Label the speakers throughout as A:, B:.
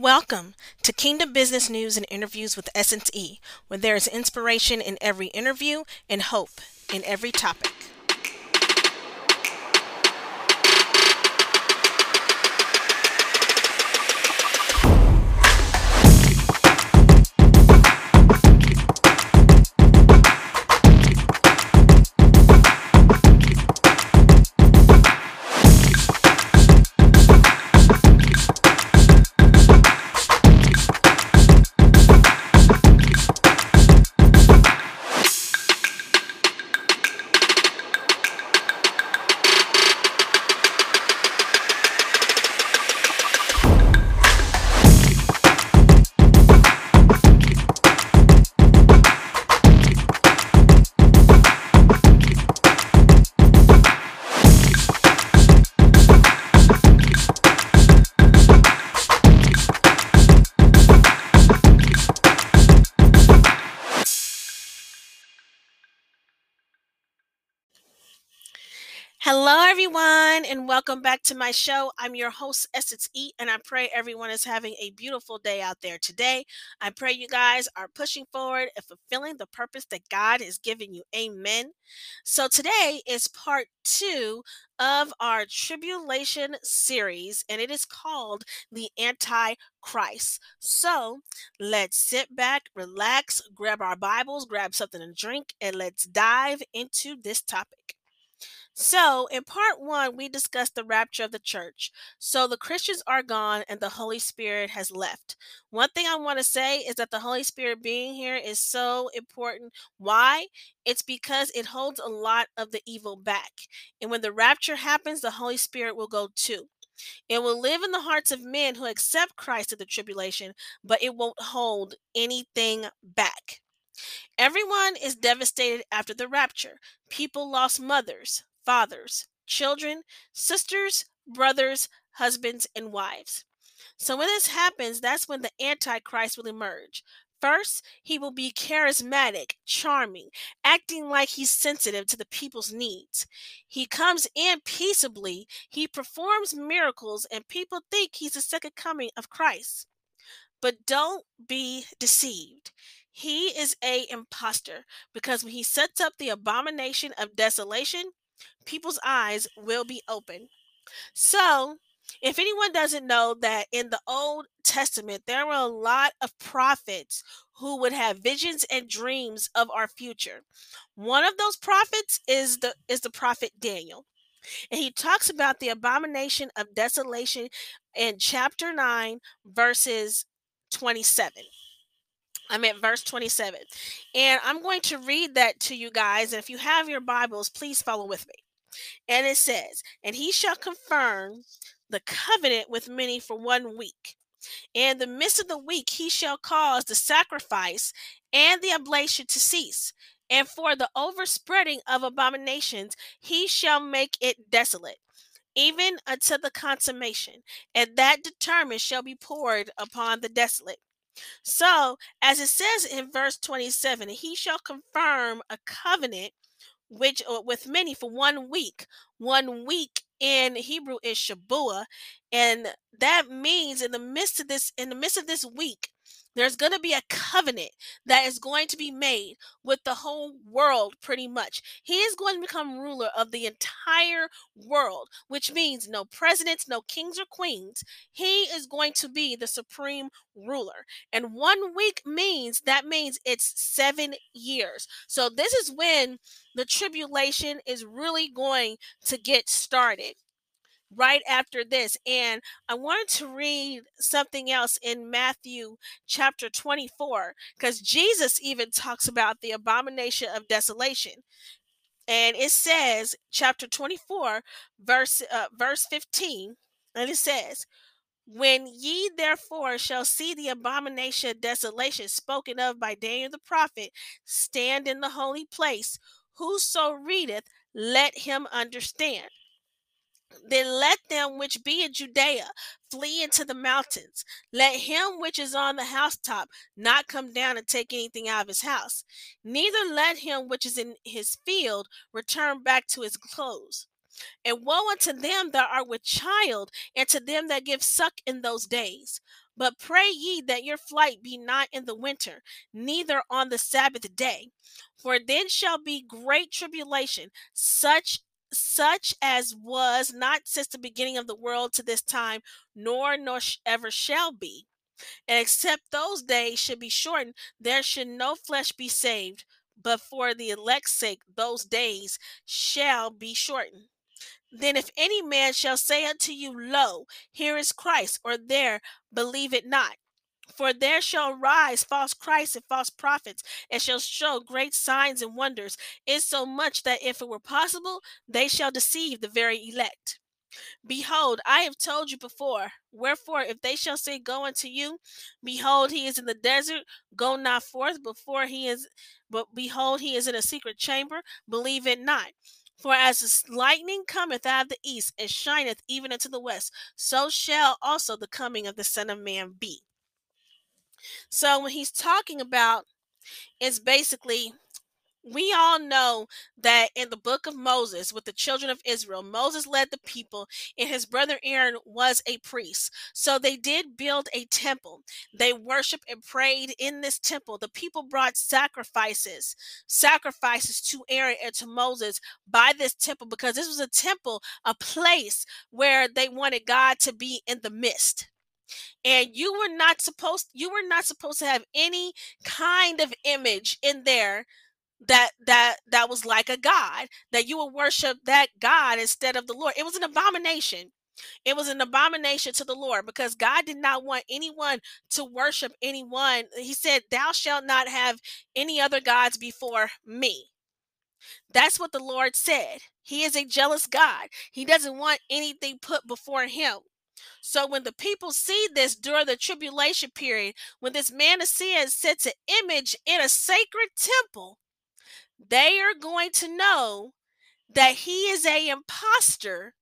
A: Welcome to Kingdom Business News and Interviews with Essence E, where there is inspiration in every interview and hope in every topic. Everyone, and welcome back to my show. I'm your host, Essence E, and I pray everyone is having a beautiful day out there today. I pray you guys are pushing forward and fulfilling the purpose that God has given you. Amen. So, today is part two of our tribulation series, and it is called The Antichrist. So, let's sit back, relax, grab our Bibles, grab something to drink, and let's dive into this topic. So, in part one, we discussed the rapture of the church. So, the Christians are gone and the Holy Spirit has left. One thing I want to say is that the Holy Spirit being here is so important. Why? It's because it holds a lot of the evil back. And when the rapture happens, the Holy Spirit will go too. It will live in the hearts of men who accept Christ at the tribulation, but it won't hold anything back. Everyone is devastated after the rapture. People lost mothers, fathers, children, sisters, brothers, husbands, and wives. So when this happens, that's when the Antichrist will emerge. First, he will be charismatic, charming, acting like he's sensitive to the people's needs. He comes in peaceably, he performs miracles, and people think he's the second coming of Christ. But don't be deceived. He is a impostor because when he sets up the abomination of desolation, people's eyes will be open. So, if anyone doesn't know that in the Old Testament, there were a lot of prophets who would have visions and dreams of our future. One of those prophets is the is the prophet Daniel. And he talks about the abomination of desolation in chapter 9 verses 27. I'm at verse 27. And I'm going to read that to you guys. And if you have your Bibles, please follow with me. And it says, And he shall confirm the covenant with many for one week. In the midst of the week, he shall cause the sacrifice and the oblation to cease. And for the overspreading of abominations, he shall make it desolate, even unto the consummation. And that determined shall be poured upon the desolate. So, as it says in verse 27, he shall confirm a covenant which uh, with many for one week. One week in Hebrew is Shabua, and that means in the midst of this in the midst of this week, there's going to be a covenant that is going to be made with the whole world, pretty much. He is going to become ruler of the entire world, which means no presidents, no kings or queens. He is going to be the supreme ruler. And one week means that means it's seven years. So this is when the tribulation is really going to get started right after this. And I wanted to read something else in Matthew chapter 24, because Jesus even talks about the abomination of desolation. And it says, chapter 24, verse uh, verse 15, and it says, when ye therefore shall see the abomination of desolation spoken of by Daniel the prophet stand in the holy place, whoso readeth, let him understand. Then let them which be in Judea flee into the mountains. Let him which is on the housetop not come down and take anything out of his house. Neither let him which is in his field return back to his clothes. And woe unto them that are with child, and to them that give suck in those days. But pray ye that your flight be not in the winter, neither on the Sabbath day. For then shall be great tribulation, such such as was not since the beginning of the world to this time, nor nor ever shall be. And except those days should be shortened, there should no flesh be saved. But for the elect's sake, those days shall be shortened. Then if any man shall say unto you, Lo, here is Christ, or there, believe it not. For there shall rise false Christs and false prophets, and shall show great signs and wonders, insomuch that if it were possible, they shall deceive the very elect. Behold, I have told you before. Wherefore, if they shall say, Go unto you, behold, he is in the desert, go not forth. Before he is, but behold, he is in a secret chamber, believe it not. For as the lightning cometh out of the east and shineth even unto the west, so shall also the coming of the Son of Man be. So when he's talking about, it's basically we all know that in the book of Moses with the children of Israel, Moses led the people and his brother Aaron was a priest. So they did build a temple. They worshiped and prayed in this temple. The people brought sacrifices, sacrifices to Aaron and to Moses by this temple because this was a temple, a place where they wanted God to be in the midst and you were not supposed you were not supposed to have any kind of image in there that that that was like a god that you would worship that god instead of the lord. It was an abomination. It was an abomination to the lord because god did not want anyone to worship anyone. He said thou shalt not have any other gods before me. That's what the lord said. He is a jealous god. He doesn't want anything put before him so when the people see this during the tribulation period when this man of sin sets an image in a sacred temple they are going to know that he is a impostor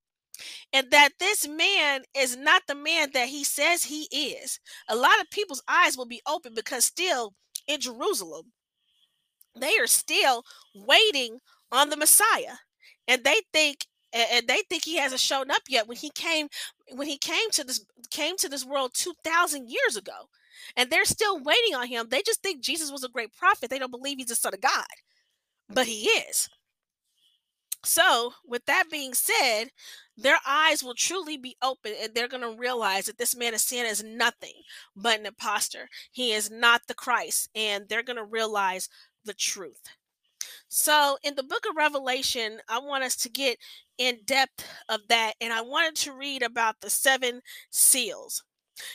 A: and that this man is not the man that he says he is. A lot of people's eyes will be open because still in Jerusalem, they are still waiting on the Messiah. And they think and they think he hasn't shown up yet when he came when he came to this came to this world 2000 years ago. And they're still waiting on him. They just think Jesus was a great prophet. They don't believe he's the son of God but he is. So, with that being said, their eyes will truly be open and they're going to realize that this man of sin is nothing but an impostor. He is not the Christ, and they're going to realize the truth. So, in the book of Revelation, I want us to get in depth of that, and I wanted to read about the seven seals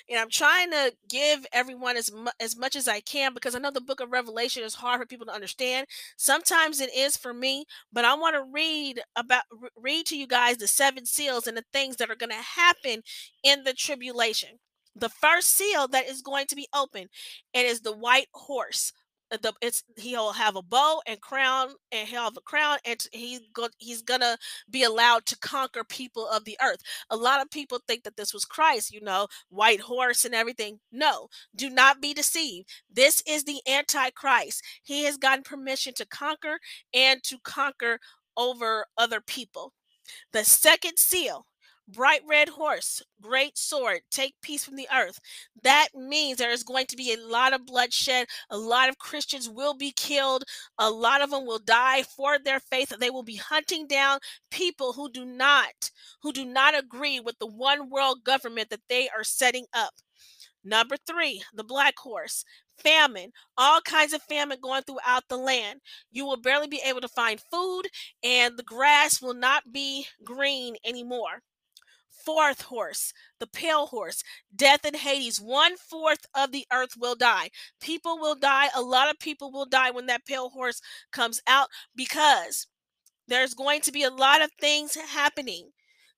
A: and I'm trying to give everyone as mu- as much as I can because I know the book of Revelation is hard for people to understand. Sometimes it is for me, but I want to read about read to you guys the seven seals and the things that are going to happen in the tribulation. The first seal that is going to be open, it is the white horse Uh, the it's he'll have a bow and crown and he'll have a crown and go, he's gonna be allowed to conquer people of the earth. A lot of people think that this was christ you know white horse and everything. No do not be deceived. This is the antichrist. He has gotten permission to conquer and to conquer over other people. The second seal bright red horse, great sword, take peace from the earth. That means there is going to be a lot of bloodshed. A lot of Christians will be killed. A lot of them will die for their faith. They will be hunting down people who do not, who do not agree with the one world government that they are setting up. Number three, the black horse. Famine, all kinds of famine going throughout the land. You will barely be able to find food, and the grass will not be green anymore fourth horse, the pale horse, death and Hades. One fourth of the earth will die. People will die. A lot of people will die when that pale horse comes out because there's going to be a lot of things happening.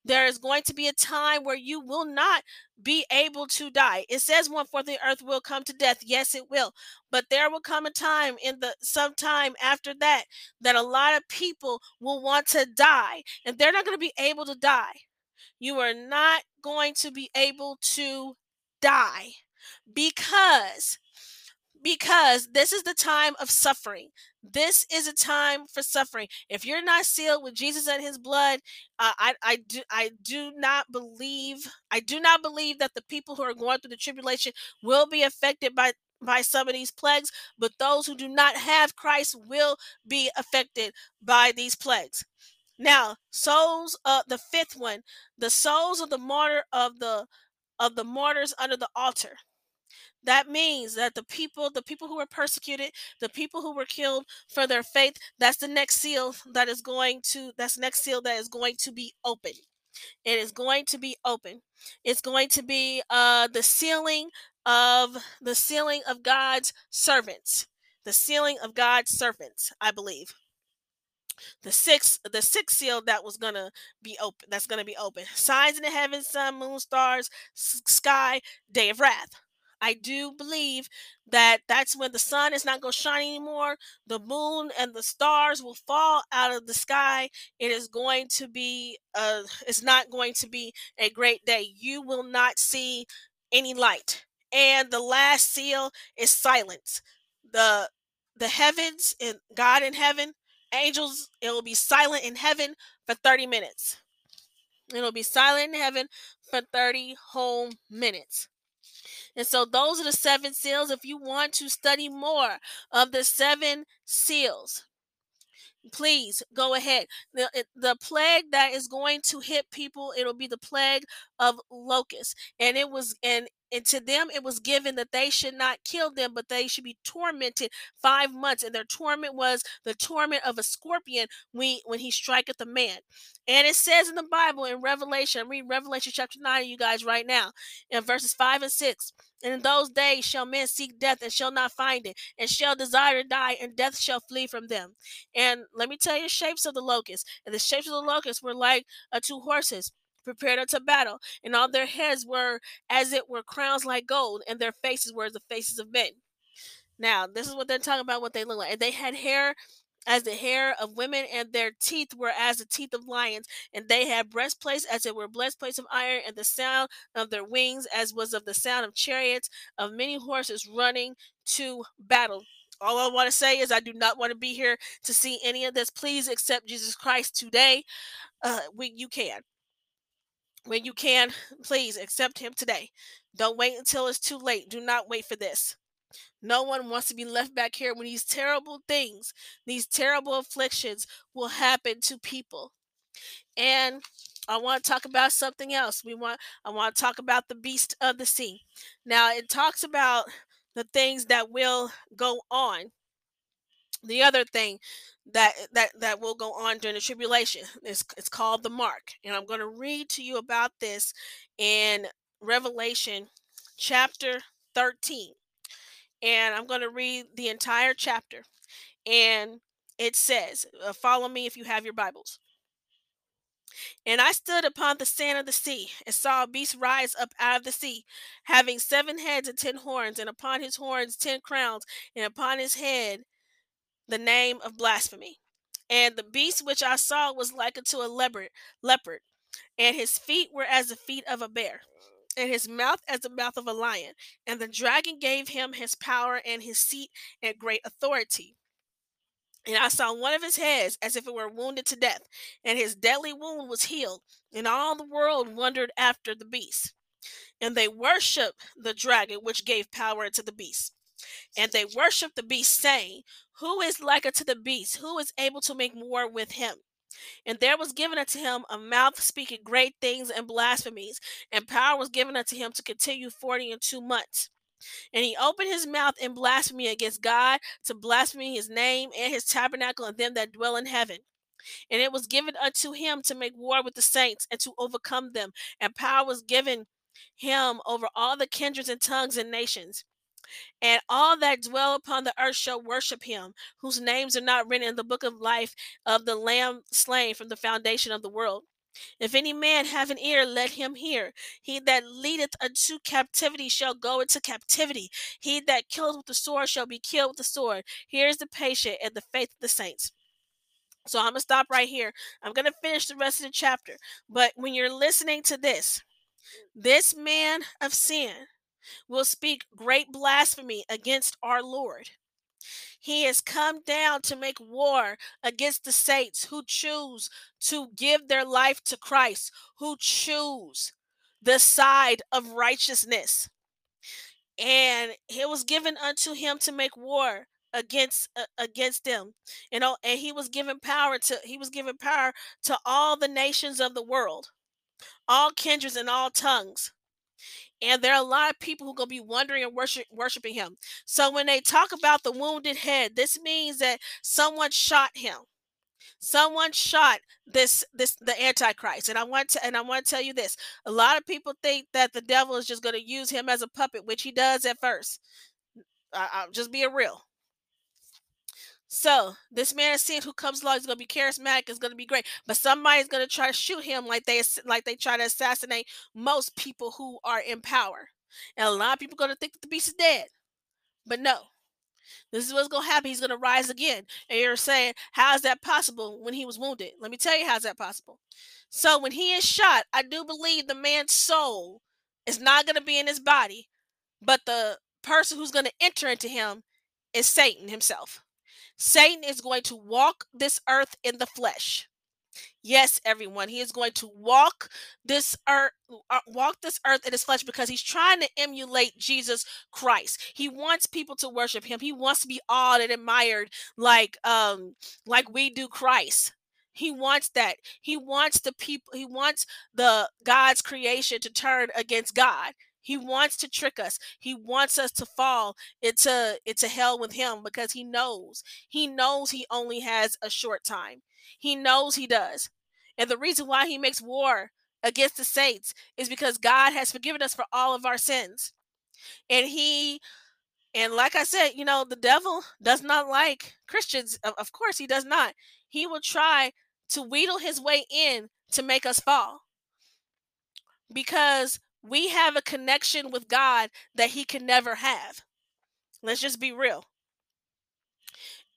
A: There is going to be a time where you will not be able to die. It says one fourth of the earth will come to death. Yes, it will. But there will come a time in the sometime after that that a lot of people will want to die and they're not going to be able to die you are not going to be able to die because because this is the time of suffering. This is a time for suffering. If you're not sealed with Jesus and His blood, uh, I, I do, I do not believe, I do not believe that the people who are going through the tribulation will be affected by by some of these plagues. But those who do not have Christ will be affected by these plagues. Now, souls, uh, the fifth one, the souls of the martyr of the of the martyrs under the altar. That means that the people the people who were persecuted the people who were killed for their faith that's the next seal that is going to that's next seal that is going to be open. It is going to be open. It's going to be uh the sealing of the sealing of god's servants. The sealing of god's servants i believe the sixth the sixth seal that was gonna be open that's gonna be open signs in the heavens sun moon stars sky day of wrath I do believe that that's when the sun is not to shine anymore. The moon and the stars will fall out of the sky. It is going to be uh it's not going to be a great day. You will not see any light. And the last seal is silence. The the heavens and God in heaven, angels, it will be silent in heaven for 30 minutes. It'll be silent in heaven for 30 whole minutes. And so those are the seven seals. If you want to study more of the seven seals, please go ahead. The, the plague that is going to hit people, it'll be the plague of locusts. And it was, and and to them it was given that they should not kill them, but they should be tormented five months. And their torment was the torment of a scorpion when, when he striketh a man. And it says in the Bible in Revelation, read Revelation chapter 9, you guys, right now, in verses 5 and 6. And in those days shall men seek death and shall not find it, and shall desire to die, and death shall flee from them. And let me tell you shapes of the locusts. And the shapes of the locusts were like uh, two horses prepared unto battle, and all their heads were as it were crowns like gold, and their faces were as the faces of men. Now, this is what they're talking about, what they look like. And they had hair as the hair of women, and their teeth were as the teeth of lions, and they had breastplates as it were breastplates of iron, and the sound of their wings as was of the sound of chariots of many horses running to battle. All I want to say is I do not want to be here to see any of this. Please accept Jesus Christ today. Uh, we, you can when you can, please accept him today. Don't wait until it's too late. Do not wait for this. No one wants to be left back here when these terrible things, these terrible afflictions will happen to people. And I want to talk about something else. We want I want to talk about the beast of the sea. Now it talks about the things that will go on. The other thing that that that will go on during the tribulation. is it's called the mark, and I'm going to read to you about this in Revelation chapter 13, and I'm going to read the entire chapter, and it says, uh, "Follow me if you have your Bibles." And I stood upon the sand of the sea, and saw a beast rise up out of the sea, having seven heads and ten horns, and upon his horns ten crowns, and upon his head the name of blasphemy. And the beast which I saw was like unto a leopard, leopard, and his feet were as the feet of a bear, and his mouth as the mouth of a lion. And the dragon gave him his power and his seat and great authority. And I saw one of his heads as if it were wounded to death, and his deadly wound was healed, and all the world wondered after the beast. And they worshiped the dragon which gave power to the beast and they worshiped the beast, saying, Who is like unto the beast? Who is able to make war with him? And there was given unto him a mouth speaking great things and blasphemies, and power was given unto him to continue forty and two months. And he opened his mouth in blasphemy against God, to blaspheme his name and his tabernacle and them that dwell in heaven. And it was given unto him to make war with the saints and to overcome them. And power was given him over all the kindreds and tongues and nations and all that dwell upon the earth shall worship him, whose names are not written in the book of life of the Lamb slain from the foundation of the world. If any man have an ear, let him hear. He that leadeth unto captivity shall go into captivity. He that killeth with the sword shall be killed with the sword. Here is the patient and the faith of the saints. So I'm going to stop right here. I'm going to finish the rest of the chapter. But when you're listening to this, this man of sin will speak great blasphemy against our Lord. He has come down to make war against the saints who choose to give their life to Christ, who choose the side of righteousness. And it was given unto him to make war against uh, against them you know and he was given power to he was given power to all the nations of the world all kindreds and all tongues and there are a lot of people who are going to be wondering and worship, worshiping him. So when they talk about the wounded head this means that someone shot him. Someone shot this this the antichrist. And i want to and i want to tell you this a lot of people think that the devil is just going to use him as a puppet which he does at first. I, i'll just being real so this man is seen who comes along is going to be charismatic. Is going to be great, but somebody's going to try to shoot him like they like they try to assassinate most people who are in power. And a lot of people to think that the beast is dead, but no. This is what's going to happen. He's going to rise again. And you're saying, how is that possible when he was wounded? Let me tell you how is that possible. So when he is shot, I do believe the man's soul is not going to be in his body, but the person who's going to enter into him is Satan himself. Satan is going to walk this earth in the flesh. Yes, everyone, he is going to walk this earth, uh, walk this earth in his flesh because he's trying to emulate Jesus Christ. He wants people to worship him. He wants to be awed and admired like um like we do Christ. He wants that. He wants the people. He wants the God's creation to turn against God. He wants to trick us. He wants us to fall into into hell with him because he knows. He knows he only has a short time. He knows he does. And the reason why he makes war against the saints is because God has forgiven us for all of our sins. And he and like I said, you know, the devil does not like Christians. Of course he does not. He will try to wheedle his way in to make us fall. Because we have a connection with God that he can never have. Let's just be real.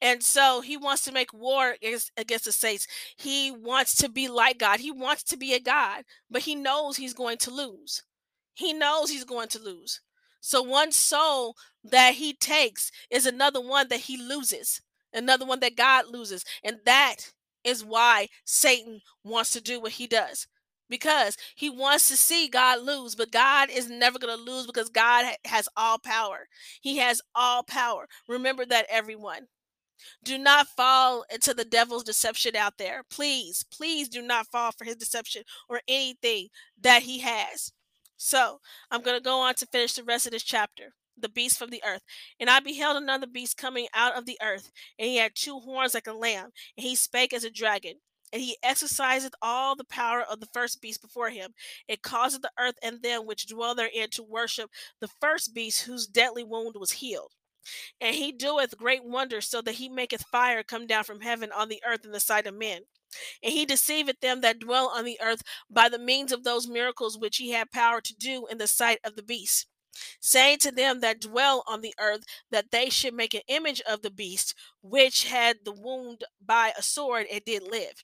A: And so he wants to make war against, against the saints. He wants to be like God. He wants to be a God, but he knows he's going to lose. He knows he's going to lose. So one soul that he takes is another one that he loses, another one that God loses. And that is why Satan wants to do what he does because he wants to see God lose, but God is never going to lose because God ha- has all power. He has all power. Remember that, everyone. Do not fall into the devil's deception out there. Please, please do not fall for his deception or anything that he has. So, I'm going to go on to finish the rest of this chapter the beast from the earth. And I beheld another beast coming out of the earth, and he had two horns like a lamb, and he spake as a dragon and he exerciseth all the power of the first beast before him. It causeth the earth and them which dwell therein to worship the first beast whose deadly wound was healed. And he doeth great wonders, so that he maketh fire come down from heaven on the earth in the sight of men. And he deceiveth them that dwell on the earth by the means of those miracles which he had power to do in the sight of the beast saying to them that dwell on the earth that they should make an image of the beast which had the wound by a sword and did live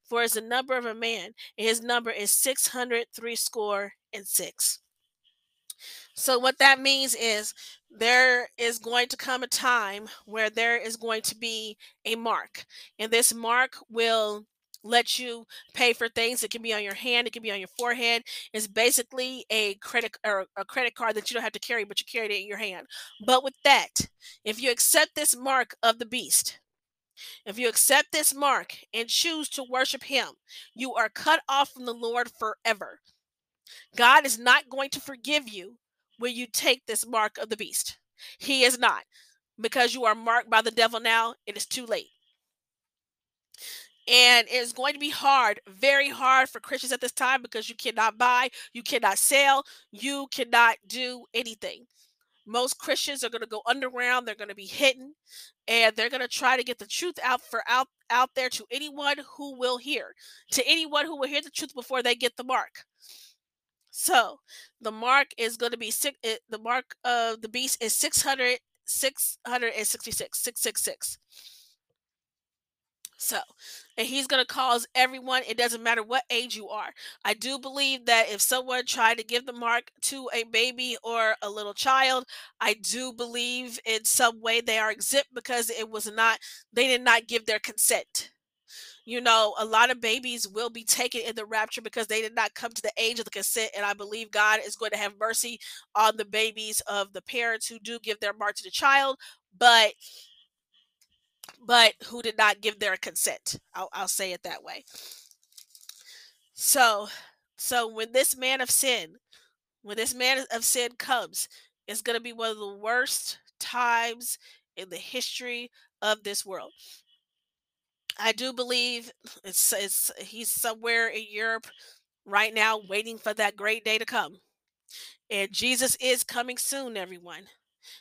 A: for as the number of a man, and his number is six hundred three score and six. So, what that means is there is going to come a time where there is going to be a mark, and this mark will let you pay for things. It can be on your hand, it can be on your forehead. It's basically a credit or a credit card that you don't have to carry, but you carry it in your hand. But with that, if you accept this mark of the beast, if you accept this mark and choose to worship him, you are cut off from the Lord forever. God is not going to forgive you when you take this mark of the beast. He is not. Because you are marked by the devil now, it is too late. And it's going to be hard, very hard for Christians at this time because you cannot buy, you cannot sell, you cannot do anything. Most Christians are going to go underground. They're going to be hidden, and they're going to try to get the truth out for out out there to anyone who will hear, to anyone who will hear the truth before they get the mark. So the mark is going to be six. Eh, the mark of the beast is 600, 666, 666. So, and he's going to cause everyone, it doesn't matter what age you are. I do believe that if someone tried to give the mark to a baby or a little child, I do believe in some way they are exempt because it was not, they did not give their consent. You know, a lot of babies will be taken in the rapture because they did not come to the age of the consent. And I believe God is going to have mercy on the babies of the parents who do give their mark to the child. But but who did not give their consent. I'll, I'll say it that way. So, so when this man of sin, when this man of sin comes, it's going to be one of the worst times in the history of this world. I do believe it's, it's he's somewhere in Europe right now waiting for that great day to come. And Jesus is coming soon, everyone.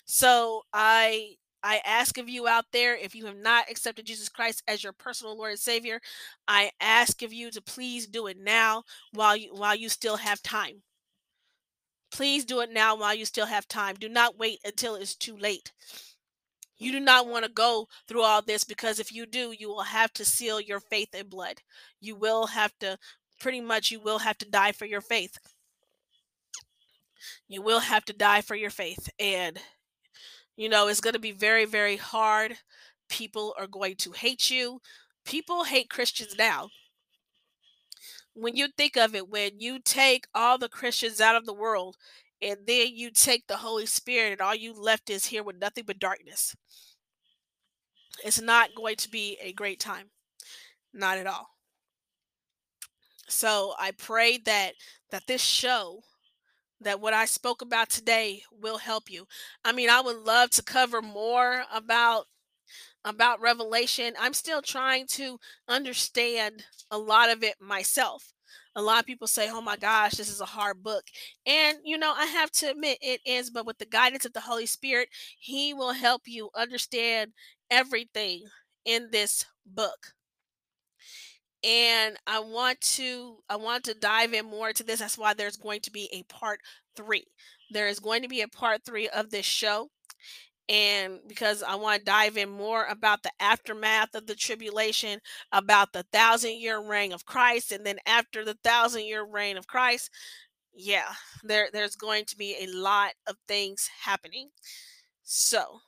A: So I I ask of you out there, if you have not accepted Jesus Christ as your personal Lord and Savior, I ask of you to please do it now while you while you still have time. Please do it now while you still have time. Do not wait until it's too late. You do not want to go through all this because if you do, you will have to seal your faith in blood. You will have to pretty much you will have to die for your faith. You will have to die for your faith and you know, it's going to be very, very hard. People are going to hate you. People hate Christians now. When you think of it, when you take all the Christians out of the world and then you take the Holy Spirit and all you left is here with nothing but darkness, it's not going to be a great time. Not at all. So I pray that that this show that what I spoke about today will help you. I mean, I would love to cover more about about revelation. I'm still trying to understand a lot of it myself. A lot of people say, "Oh my gosh, this is a hard book." And you know, I have to admit it is, but with the guidance of the Holy Spirit, he will help you understand everything in this book and i want to i want to dive in more to this that's why there's going to be a part three. There is going to be a part three of this show and because i want to dive in more about the aftermath of the tribulation about the thousand year reign of christ and then after the thousand year reign of christ yeah there there's going to be a lot of things happening. So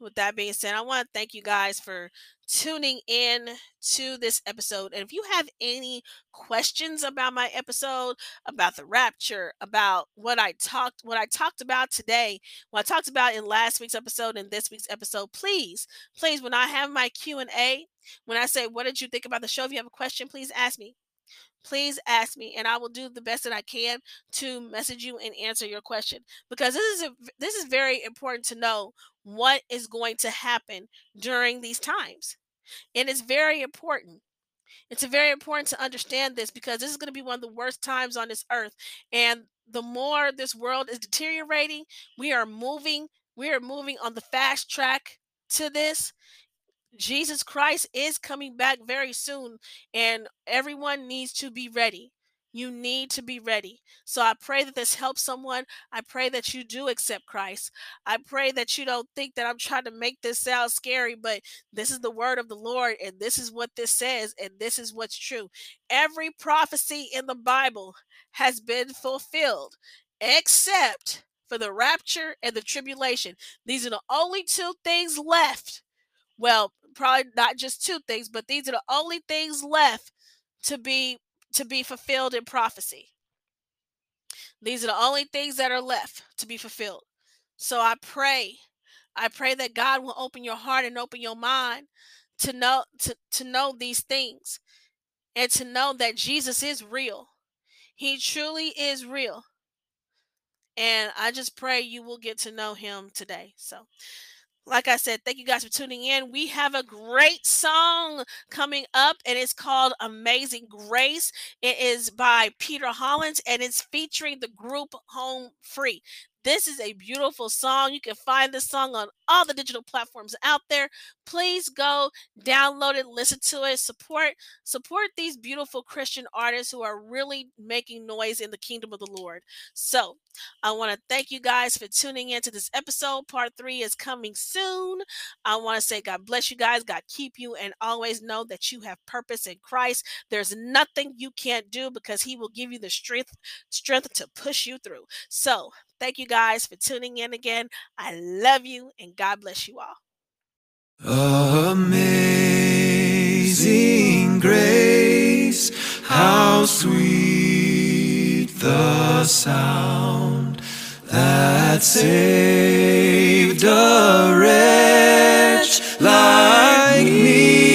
A: with that being said, I want to thank you guys for tuning in to this episode. And if you have any questions about my episode, about the rapture, about what I talked what I talked about today, what I talked about in last week's episode and this week's episode, please, please when I have my Q&A, when I say what did you think about the show, if you have a question, please ask me please ask me and i will do the best that i can to message you and answer your question because this is a, this is very important to know what is going to happen during these times and it's very important. It's very important to understand this because this is going to be one of the worst times on this earth and the more this world is deteriorating we are moving we are moving on the fast track to this Jesus Christ is coming back very soon, and everyone needs to be ready. You need to be ready. So I pray that this helps someone. I pray that you do accept Christ. I pray that you don't think that I'm trying to make this sound scary, but this is the word of the Lord, and this is what this says, and this is what's true. Every prophecy in the Bible has been fulfilled, except for the rapture and the tribulation. These are the only two things left well, probably not just two things, but these are the only things left to be to be fulfilled in prophecy. These are the only things that are left to be fulfilled. So I pray, I pray that God will open your heart and open your mind to know to, to know these things and to know that Jesus is real. He truly is real. And I just pray you will get to know him today. So like I said, thank you guys for tuning in. We have a great song coming up, and it's called Amazing Grace. It is by Peter Hollens, and it's featuring the group Home Free. This is a beautiful song. You can find this song on all the digital platforms out there. Please go download it, listen to it, support support these beautiful Christian artists who are really making noise in the kingdom of the Lord. So, I want to thank you guys for tuning in to this episode. Part 3 is coming soon. I want to say God bless you guys, God keep you and always know that you have purpose in Christ. There's nothing you can't do because he will give you the strength strength to push you through. So, thank you guys for tuning in again. I love you and God bless you all.
B: Amazing grace, how sweet the sound that saved a wretch like me.